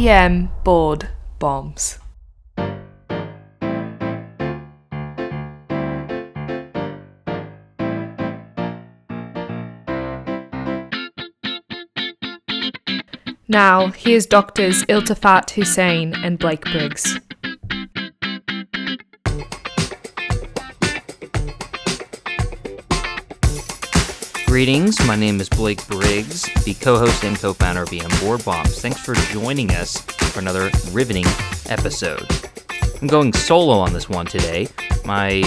EM board bombs. Now, here's doctors Iltifat Husain and Blake Briggs. Greetings, my name is Blake Briggs, the co host and co founder of EM Board Bombs. Thanks for joining us for another riveting episode. I'm going solo on this one today. My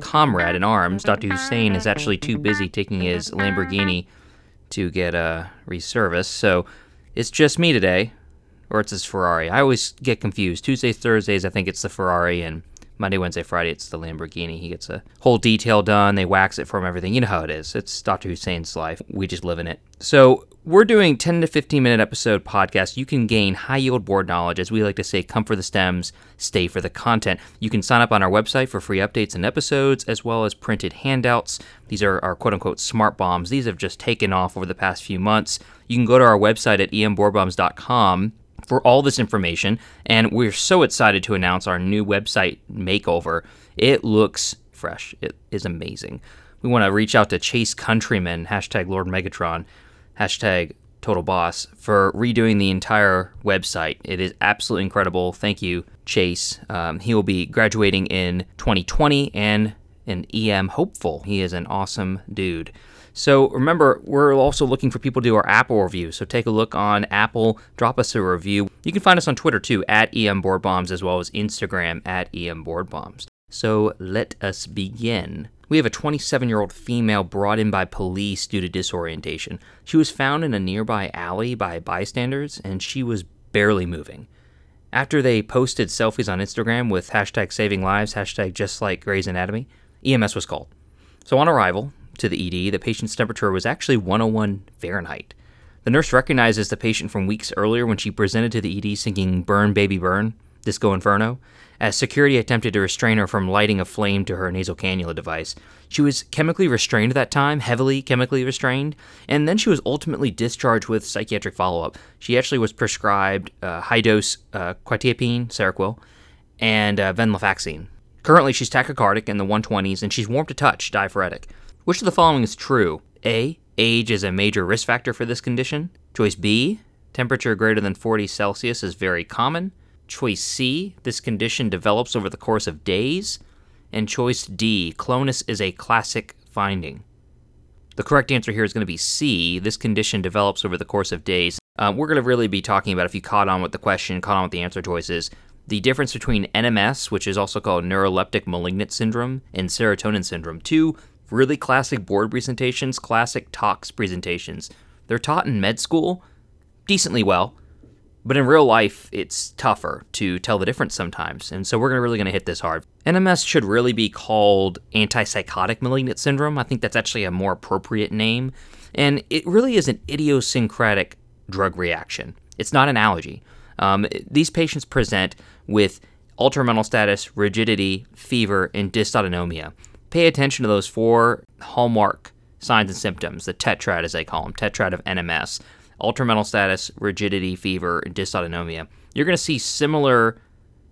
comrade in arms, Dr. Husain, is actually too busy taking his Lamborghini to get uh, reserviced, so it's just me today, or it's his Ferrari. I always get confused. Tuesdays, Thursdays, I think it's the Ferrari, and Monday, Wednesday, Friday, it's the Lamborghini. He gets a whole detail done. They wax it for him, everything. You know how it is. It's Dr. Husain's life. We just live in it. So we're doing 10 to 15 minute episode podcast. You can gain high yield board knowledge. As we like to say, come for the stems, stay for the content. You can sign up on our website for free updates and episodes, as well as printed handouts. These are our quote unquote smart bombs. These have just taken off over the past few months. You can go to our website at emboardbombs.com for all this information. And we're so excited to announce our new website makeover. It looks fresh, it is amazing. We want to reach out to Chase Countryman, hashtag Lord Megatron, hashtag Total Boss, for redoing the entire website. It is absolutely incredible. Thank you, Chase. Um, he will be graduating in 2020 and an EM hopeful. He is an awesome dude. So remember, we're also looking for people to do our Apple review. So take a look on Apple, drop us a review. You can find us on Twitter too, at EM Board Bombs, as well as Instagram at EM Board Bombs. So let us begin. We have a 27 year old female brought in by police due to disorientation. She was found in a nearby alley by bystanders, and she was barely moving. After they posted selfies on Instagram with hashtag saving lives, hashtag just like Grey's Anatomy, EMS was called. So on arrival, to the ED, the patient's temperature was actually 101 Fahrenheit. The nurse recognizes the patient from weeks earlier when she presented to the ED singing Burn Baby Burn, Disco Inferno, as security attempted to restrain her from lighting a flame to her nasal cannula device. She was chemically restrained at that time, heavily chemically restrained, and then she was ultimately discharged with psychiatric follow up. She actually was prescribed uh, high dose uh, quetiapine, Seroquel, and uh, venlafaxine. Currently, she's tachycardic in the 120s and she's warm to touch, diaphoretic. Which of the following is true? A. Age is a major risk factor for this condition. Choice B. Temperature greater than 40 Celsius is very common. Choice C. This condition develops over the course of days. And choice D. Clonus is a classic finding. The correct answer here is going to be C. This condition develops over the course of days. Uh, we're going to really be talking about if you caught on with the question, caught on with the answer choices, the difference between NMS, which is also called neuroleptic malignant syndrome, and serotonin syndrome. Two really classic board presentations, classic tox presentations. They're taught in med school decently well, but in real life, it's tougher to tell the difference sometimes. And so we're really going to hit this hard. NMS should really be called antipsychotic malignant syndrome. I think that's actually a more appropriate name. And it really is an idiosyncratic drug reaction, it's not an allergy. Um, these patients present with altered mental status, rigidity, fever, and dysautonomia pay attention to those four hallmark signs and symptoms, the tetrad as they call them, tetrad of NMS, altered mental status, rigidity, fever, and dysautonomia. You're going to see similar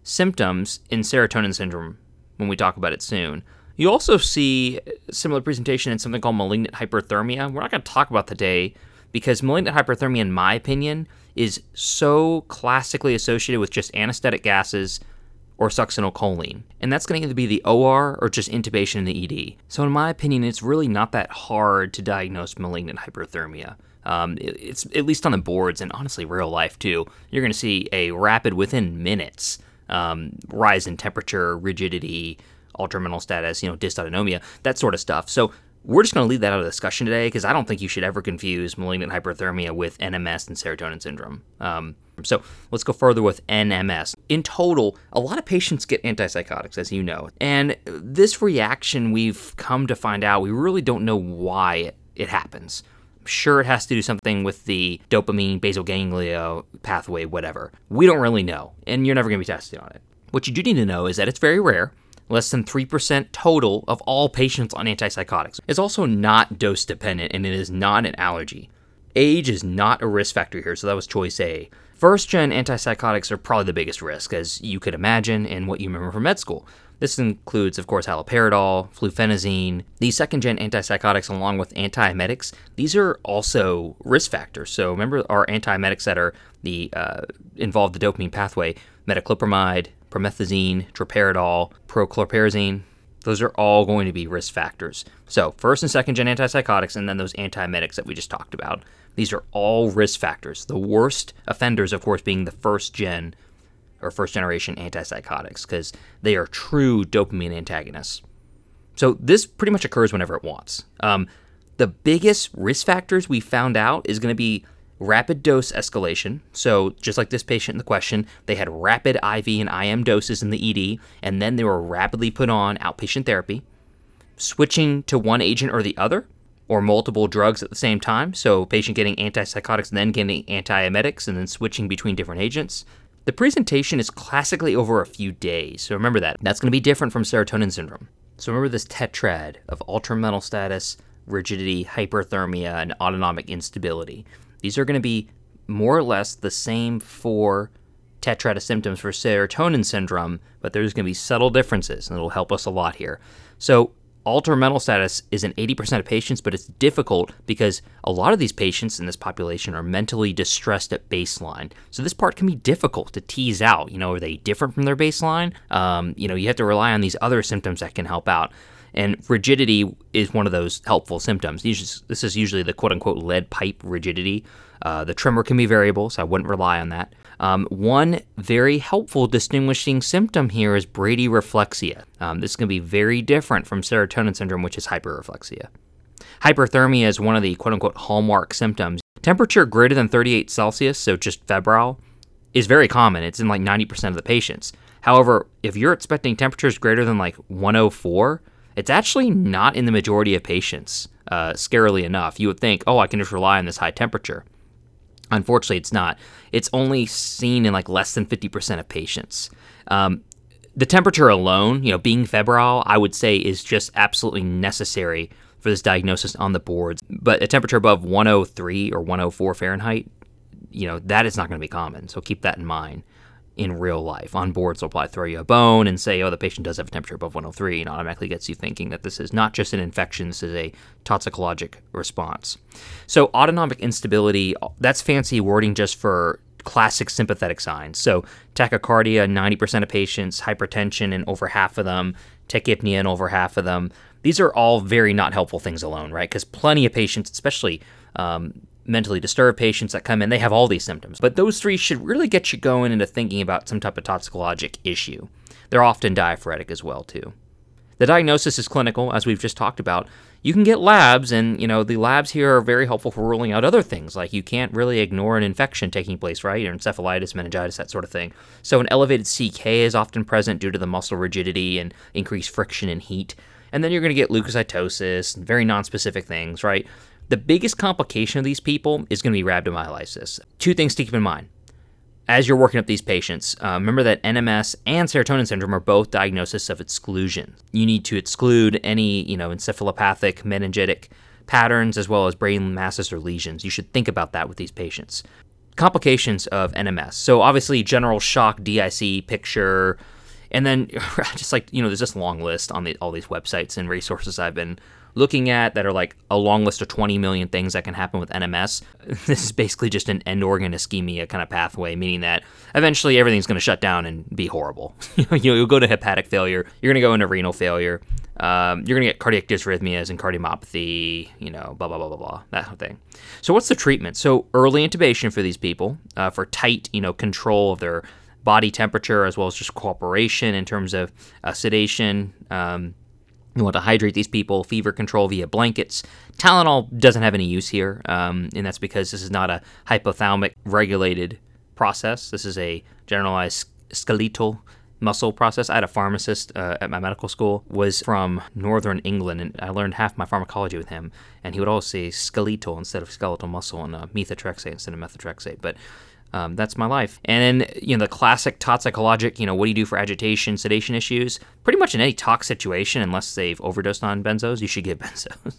symptoms in serotonin syndrome when we talk about it soon. You also see similar presentation in something called malignant hyperthermia. We're not going to talk about today because malignant hyperthermia, in my opinion, is so classically associated with just anesthetic gases, or succinylcholine. And that's going to either be the OR or just intubation in the ED. So, in my opinion, it's really not that hard to diagnose malignant hyperthermia. Um, it's at least on the boards and honestly real life too. You're going to see a rapid within minutes um, rise in temperature, rigidity, altered mental status, you know, dysautonomia, that sort of stuff. So we're just going to leave that out of discussion today because I don't think you should ever confuse malignant hyperthermia with NMS and serotonin syndrome. Um, so let's go further with NMS. In total, a lot of patients get antipsychotics, as you know. And this reaction, we've come to find out, we really don't know why it happens. I'm sure it has to do something with the dopamine, basal ganglia pathway, whatever. We don't really know, and you're never going to be tested on it. What you do need to know is that it's very rare. Less than 3% total of all patients on antipsychotics. It's also not dose dependent and it is not an allergy. Age is not a risk factor here, so that was choice A. First gen antipsychotics are probably the biggest risk, as you could imagine, and what you remember from med school. This includes, of course, haloperidol, fluphenazine. These second gen antipsychotics, along with antiemetics, these are also risk factors. So remember our antiemetics that are the uh, involve the dopamine pathway: metoclopramide, promethazine, droperidol, prochlorperazine. Those are all going to be risk factors. So first and second gen antipsychotics, and then those antiemetics that we just talked about. These are all risk factors. The worst offenders, of course, being the first gen or first generation antipsychotics because they are true dopamine antagonists. So this pretty much occurs whenever it wants. Um, the biggest risk factors we found out is going to be rapid dose escalation. So just like this patient in the question, they had rapid IV and IM doses in the ED, and then they were rapidly put on outpatient therapy. Switching to one agent or the other, or multiple drugs at the same time. So patient getting antipsychotics and then getting antiemetics, and then switching between different agents. The presentation is classically over a few days, so remember that. That's going to be different from serotonin syndrome. So remember this tetrad of altered mental status, rigidity, hyperthermia, and autonomic instability. These are going to be more or less the same four tetrad of symptoms for serotonin syndrome, but there's going to be subtle differences, and it'll help us a lot here. So Altered mental status is in 80% of patients, but it's difficult because a lot of these patients in this population are mentally distressed at baseline. So this part can be difficult to tease out. You know, are they different from their baseline? Um, you know, you have to rely on these other symptoms that can help out. And rigidity is one of those helpful symptoms. This is usually the quote unquote lead pipe rigidity. Uh, the tremor can be variable, so I wouldn't rely on that. Um, one very helpful distinguishing symptom here is bradyreflexia. Um, this is going to be very different from serotonin syndrome, which is hyperreflexia. Hyperthermia is one of the quote unquote hallmark symptoms. Temperature greater than 38 Celsius, so just febrile, is very common. It's in like 90% of the patients. However, if you're expecting temperatures greater than like 104, it's actually not in the majority of patients, uh, scarily enough. You would think, oh, I can just rely on this high temperature. Unfortunately, it's not. It's only seen in like less than 50% of patients. Um, the temperature alone, you know, being febrile, I would say is just absolutely necessary for this diagnosis on the boards. But a temperature above 103 or 104 Fahrenheit, you know, that is not going to be common. So keep that in mind in real life. On boards, they'll probably throw you a bone and say, oh, the patient does have a temperature above 103, and automatically gets you thinking that this is not just an infection, this is a toxicologic response. So, autonomic instability, that's fancy wording just for classic sympathetic signs. So, tachycardia, 90% of patients, hypertension in over half of them, tachypnea in over half of them. These are all very not helpful things alone, right? Because plenty of patients, especially um, mentally disturbed patients that come in, they have all these symptoms. But those three should really get you going into thinking about some type of toxicologic issue. They're often diaphoretic as well, too. The diagnosis is clinical, as we've just talked about. You can get labs, and you know the labs here are very helpful for ruling out other things. Like you can't really ignore an infection taking place, right? Or encephalitis, meningitis, that sort of thing. So an elevated CK is often present due to the muscle rigidity and increased friction and heat. And then you're going to get leukocytosis, very non-specific things, right? The biggest complication of these people is going to be rhabdomyolysis. Two things to keep in mind. As you're working up these patients, uh, remember that NMS and serotonin syndrome are both diagnoses of exclusion. You need to exclude any, you know, encephalopathic, meningitic patterns as well as brain masses or lesions. You should think about that with these patients. Complications of NMS. So obviously, general shock, DIC picture, and then just like you know, there's this long list on the, all these websites and resources I've been looking at that are like a long list of 20 million things that can happen with NMS. This is basically just an end organ ischemia kind of pathway, meaning that eventually everything's going to shut down and be horrible. You'll go to hepatic failure, you're going to go into renal failure, um, you're going to get cardiac dysrhythmias and cardiomyopathy, you know, blah, blah, blah, blah, blah, that of thing. So, what's the treatment? So, early intubation for these people uh, for tight, you know, control of their body temperature as well as just cooperation in terms of uh, sedation. Um, you want to hydrate these people, fever control via blankets. Tylenol doesn't have any use here, um, and that's because this is not a hypothalamic regulated process. This is a generalized skeletal muscle process. I had a pharmacist uh, at my medical school was from northern England, and I learned half my pharmacology with him. And he would always say skeletal instead of skeletal muscle, and uh, methotrexate instead of methotrexate. But Um, that's my life. And then, you know, the classic toxicologic, you know, what do you do for agitation, sedation issues? Pretty much in any tox situation, unless they've overdosed on benzos, you should give benzos.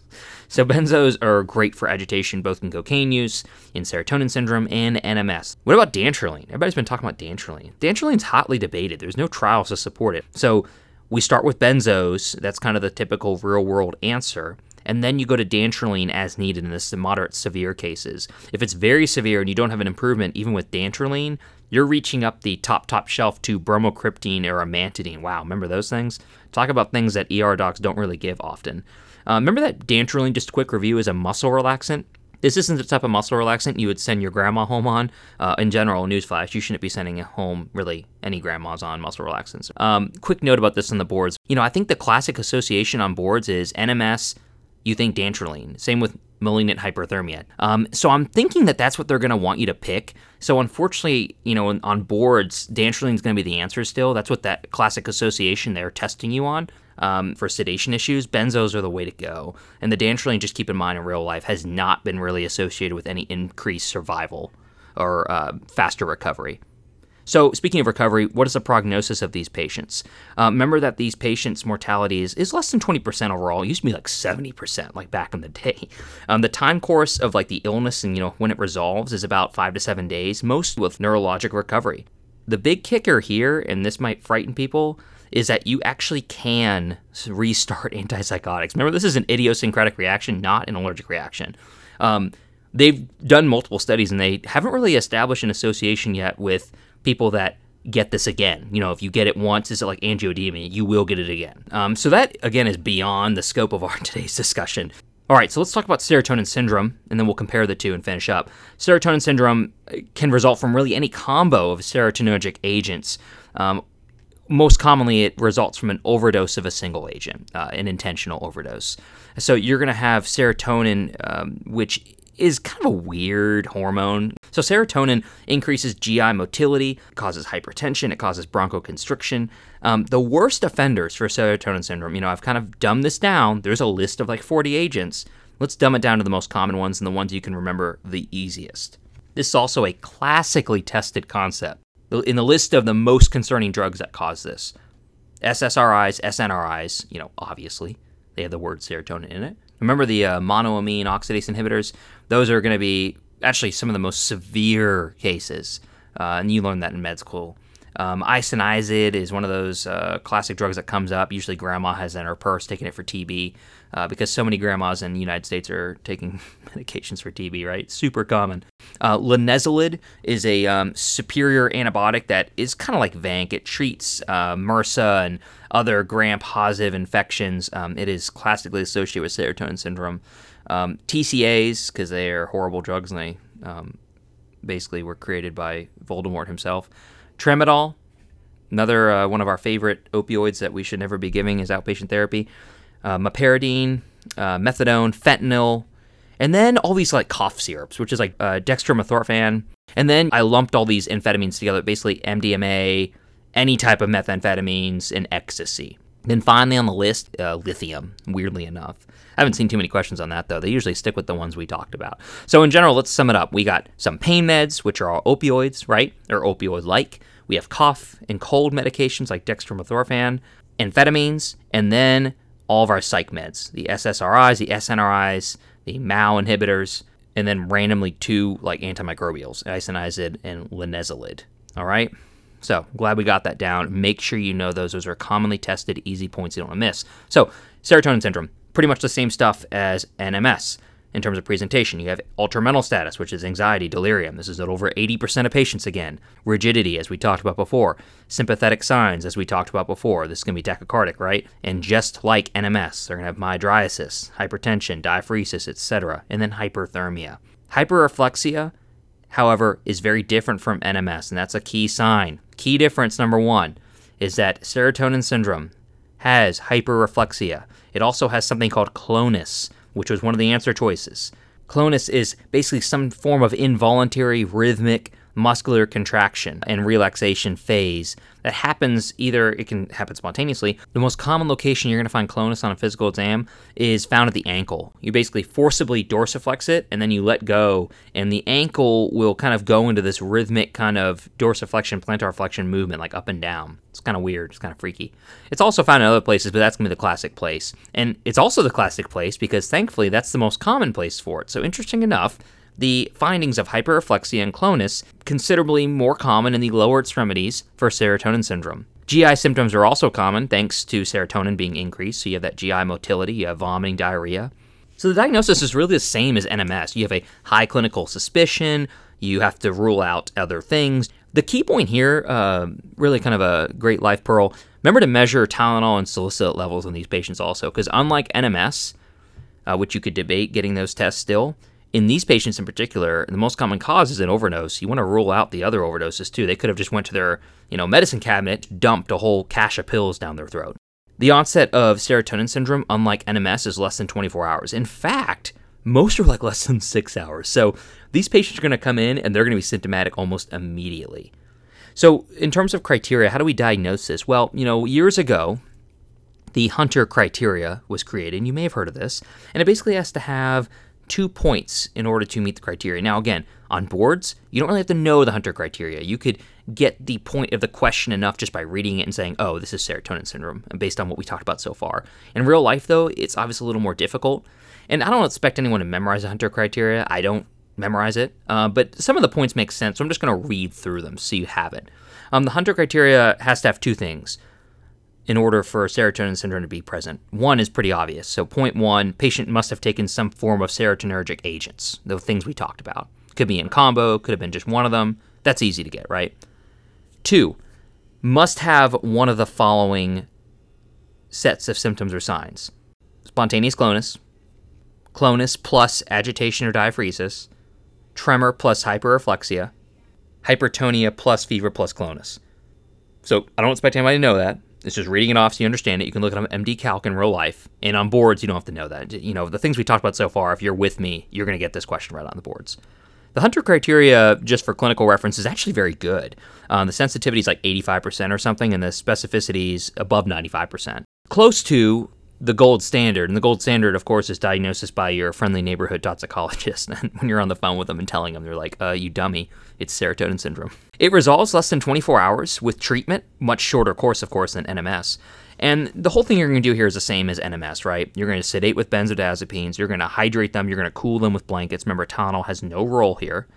so benzos are great for agitation, both in cocaine use, in serotonin syndrome, and NMS. What about dantrolene? Everybody's been talking about dantrolene. Dantrolene's hotly debated. There's no trials to support it. So we start with benzos. That's kind of the typical real world answer and then you go to dantrolene as needed in the moderate severe cases. If it's very severe and you don't have an improvement, even with dantrolene, you're reaching up the top top shelf to bromocriptine or amantadine. Wow, remember those things? Talk about things that ER docs don't really give often. Uh, remember that dantrolene, just a quick review, is a muscle relaxant. This isn't the type of muscle relaxant you would send your grandma home on. Uh, in general, newsflash, you shouldn't be sending home really any grandmas on muscle relaxants. Um, quick note about this on the boards. You know, I think the classic association on boards is NMS, you think dantrolene. Same with malignant hyperthermia. Um, so I'm thinking that that's what they're going to want you to pick. So unfortunately, you know, on boards, dantrolene is going to be the answer still. That's what that classic association they're testing you on. Um, for sedation issues, benzos are the way to go. And the dantrolene, just keep in mind in real life, has not been really associated with any increased survival or uh, faster recovery. So, speaking of recovery, what is the prognosis of these patients? Uh, remember that these patients' mortality is, is less than 20% overall. It used to be like 70%, like back in the day. Um, the time course of like the illness and, you know, when it resolves is about five to seven days, most with neurologic recovery. The big kicker here, and this might frighten people, is that you actually can restart antipsychotics. Remember, this is an idiosyncratic reaction, not an allergic reaction. Um, they've done multiple studies and they haven't really established an association yet with people that get this again. You know, if you get it once, is it like angioedema? You will get it again. Um, so that again is beyond the scope of our today's discussion. All right, so let's talk about serotonin syndrome, and then we'll compare the two and finish up. Serotonin syndrome uh, can result from really any combo of serotonergic agents. Um, most commonly, it results from an overdose of a single agent, uh, an intentional overdose. So you're going to have serotonin, um, which is kind of a weird hormone. So, serotonin increases GI motility, causes hypertension, it causes bronchoconstriction. Um, the worst offenders for serotonin syndrome, you know, I've kind of dumbed this down. There's a list of like 40 agents. Let's dumb it down to the most common ones and the ones you can remember the easiest. This is also a classically tested concept in the list of the most concerning drugs that cause this. SSRIs, SNRIs, you know, obviously, they have the word serotonin in it. Remember the uh, monoamine oxidase inhibitors? Those are going to be actually some of the most severe cases, uh, and you learn that in med school. Um, isoniazid is one of those uh, classic drugs that comes up. Usually, grandma has in her purse taking it for TB uh, because so many grandmas in the United States are taking medications for TB, right? Super common. Uh, linezolid is a um, superior antibiotic that is kind of like Vanc. It treats uh, MRSA and other gram-positive infections. Um, it is classically associated with serotonin syndrome. Um, TCAs, because they are horrible drugs and they um, basically were created by Voldemort himself. Tramadol, another uh, one of our favorite opioids that we should never be giving is outpatient therapy. Uh, uh, methadone, fentanyl, and then all these like cough syrups, which is like uh, dextromethorphan. And then I lumped all these amphetamines together, basically MDMA, any type of methamphetamines, and ecstasy. Then finally on the list, uh, lithium, weirdly enough. I haven't seen too many questions on that though. They usually stick with the ones we talked about. So in general, let's sum it up. We got some pain meds, which are all opioids, right? Or opioid like. We have cough and cold medications like dextromethorphan, amphetamines, and then all of our psych meds the SSRIs, the SNRIs, the MAO inhibitors, and then randomly two like antimicrobials, isoniazid and linezolid. All right? So glad we got that down. Make sure you know those. Those are commonly tested, easy points you don't want to miss. So, serotonin syndrome, pretty much the same stuff as NMS in terms of presentation. You have altered mental status, which is anxiety, delirium. This is at over 80% of patients again. Rigidity, as we talked about before. Sympathetic signs, as we talked about before. This is going to be tachycardic, right? And just like NMS, they're going to have mydriasis, hypertension, diaphoresis, etc., and then hyperthermia. Hyperreflexia, however, is very different from NMS, and that's a key sign. Key difference number one is that serotonin syndrome has hyperreflexia. It also has something called clonus, which was one of the answer choices. Clonus is basically some form of involuntary rhythmic muscular contraction and relaxation phase that happens either it can happen spontaneously. The most common location you're going to find clonus on a physical exam is found at the ankle. You basically forcibly dorsiflex it and then you let go, and the ankle will kind of go into this rhythmic kind of dorsiflexion, plantar flexion movement, like up and down. It's kind of weird. It's kind of freaky. It's also found in other places, but that's going to be the classic place. And it's also the classic place because thankfully that's the most common place for it. So, interesting enough, the findings of hyperreflexia and clonus considerably more common in the lower extremities for serotonin syndrome. GI symptoms are also common thanks to serotonin being increased. So you have that GI motility, you have vomiting, diarrhea. So the diagnosis is really the same as NMS. You have a high clinical suspicion, you have to rule out other things. The key point here, uh, really kind of a great life pearl, remember to measure Tylenol and salicylate levels in these patients also, because unlike NMS, uh, which you could debate getting those tests still, in these patients in particular, the most common cause is an overdose. You want to rule out the other overdoses too. They could have just went to their, you know, medicine cabinet, dumped a whole cache of pills down their throat. The onset of serotonin syndrome, unlike NMS, is less than 24 hours. In fact, most are like less than six hours. So these patients are going to come in and they're going to be symptomatic almost immediately. So, in terms of criteria, how do we diagnose this? Well, you know, years ago, the Hunter criteria was created, and you may have heard of this, and it basically has to have two points in order to meet the criteria. Now, again, on boards, you don't really have to know the Hunter criteria. You could get the point of the question enough just by reading it and saying, oh, this is serotonin syndrome, based on what we talked about so far. In real life, though, it's obviously a little more difficult. And I don't expect anyone to memorize the Hunter criteria. I don't memorize it, uh, but some of the points make sense, so I'm just going to read through them so you have it. Um, the Hunter criteria has to have two things in order for serotonin syndrome to be present. One is pretty obvious. So, point one patient must have taken some form of serotonergic agents, the things we talked about. Could be in combo, could have been just one of them. That's easy to get, right? Two, must have one of the following sets of symptoms or signs spontaneous clonus, clonus plus agitation or diaphoresis, tremor plus hyperreflexia, hypertonia plus fever plus clonus. So I don't expect anybody to know that. It's just reading it off so you understand it. You can look at MD Calc in real life, and on boards you don't have to know that. You know the things we talked about so far. If you're with me, you're going to get this question right on the boards. The Hunter criteria, just for clinical reference, is actually very good. Um, the sensitivity is like 85% or something, and the specificity is above 95%. Close to the gold standard. And the gold standard, of course, is diagnosis by your friendly neighborhood toxicologist. And when you're on the phone with them and telling them, they're like, uh, you dummy, it's serotonin syndrome. It resolves less than 24 hours with treatment, much shorter course, of course, than NMS. And the whole thing you're going to do here is the same as NMS, right? You're going to sedate with benzodiazepines, you're going to hydrate them, you're going to cool them with blankets. Remember, Tylenol has no role here.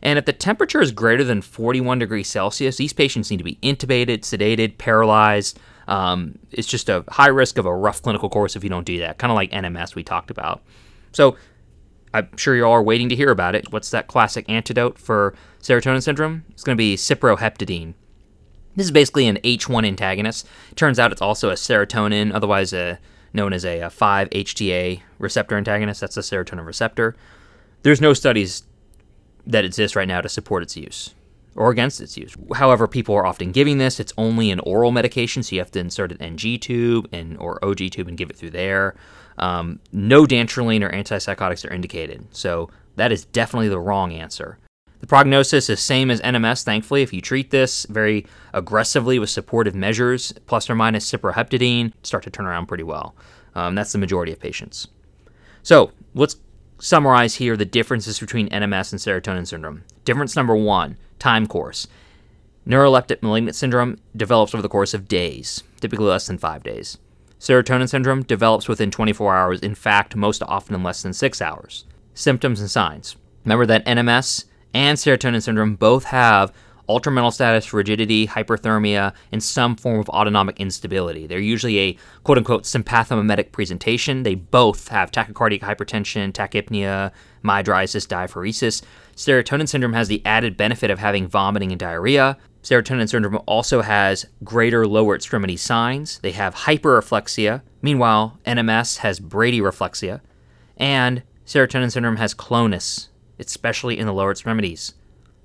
And if the temperature is greater than 41 degrees Celsius, these patients need to be intubated, sedated, paralyzed, um, it's just a high risk of a rough clinical course if you don't do that, kind of like NMS we talked about. So I'm sure you all are waiting to hear about it. What's that classic antidote for serotonin syndrome? It's going to be cyproheptadine. This is basically an H1 antagonist. Turns out it's also a serotonin, otherwise a, uh, known as a, a 5-HTA receptor antagonist. That's a serotonin receptor. There's no studies that exist right now to support its use or against its use. However, people are often giving this. It's only an oral medication, so you have to insert an NG tube and or OG tube and give it through there. Um, no dantrolene or antipsychotics are indicated, so that is definitely the wrong answer. The prognosis is same as NMS, thankfully. If you treat this very aggressively with supportive measures, plus or minus cyproheptadine, start to turn around pretty well. Um, that's the majority of patients. So let's summarize here the differences between NMS and serotonin syndrome. Difference number one time course. Neuroleptic malignant syndrome develops over the course of days, typically less than five days. Serotonin syndrome develops within 24 hours, in fact, most often in less than six hours. Symptoms and signs. Remember that NMS and serotonin syndrome both have altered mental status, rigidity, hyperthermia, and some form of autonomic instability. They're usually a quote unquote sympathomimetic presentation. They both have tachycardic hypertension, tachypnea, mydriasis, diaphoresis. Serotonin syndrome has the added benefit of having vomiting and diarrhea. Serotonin syndrome also has greater lower extremity signs. They have hyperreflexia. Meanwhile, NMS has bradyreflexia. And serotonin syndrome has clonus, especially in the lower extremities.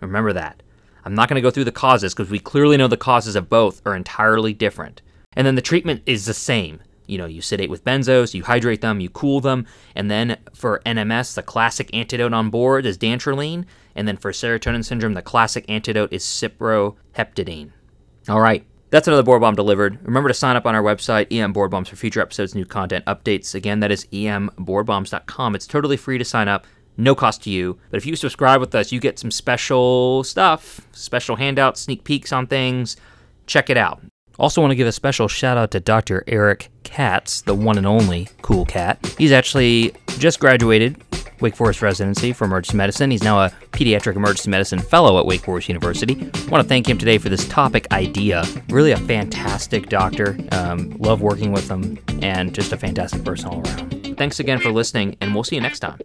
Remember that. I'm not going to go through the causes because we clearly know the causes of both are entirely different. And then the treatment is the same you know, you sedate with benzos, you hydrate them, you cool them, and then for NMS, the classic antidote on board is dantrolene, and then for serotonin syndrome, the classic antidote is cyproheptadine. All right, that's another board bomb delivered. Remember to sign up on our website, EM Board Bombs, for future episodes, new content updates. Again, that is emboardbombs.com. It's totally free to sign up, no cost to you. But if you subscribe with us, you get some special stuff, special handouts, sneak peeks on things. Check it out. Also, want to give a special shout out to Dr. Eric Katz, the one and only cool cat. He's actually just graduated Wake Forest residency for emergency medicine. He's now a pediatric emergency medicine fellow at Wake Forest University. Want to thank him today for this topic idea. Really a fantastic doctor. Um, love working with him and just a fantastic person all around. Thanks again for listening, and we'll see you next time.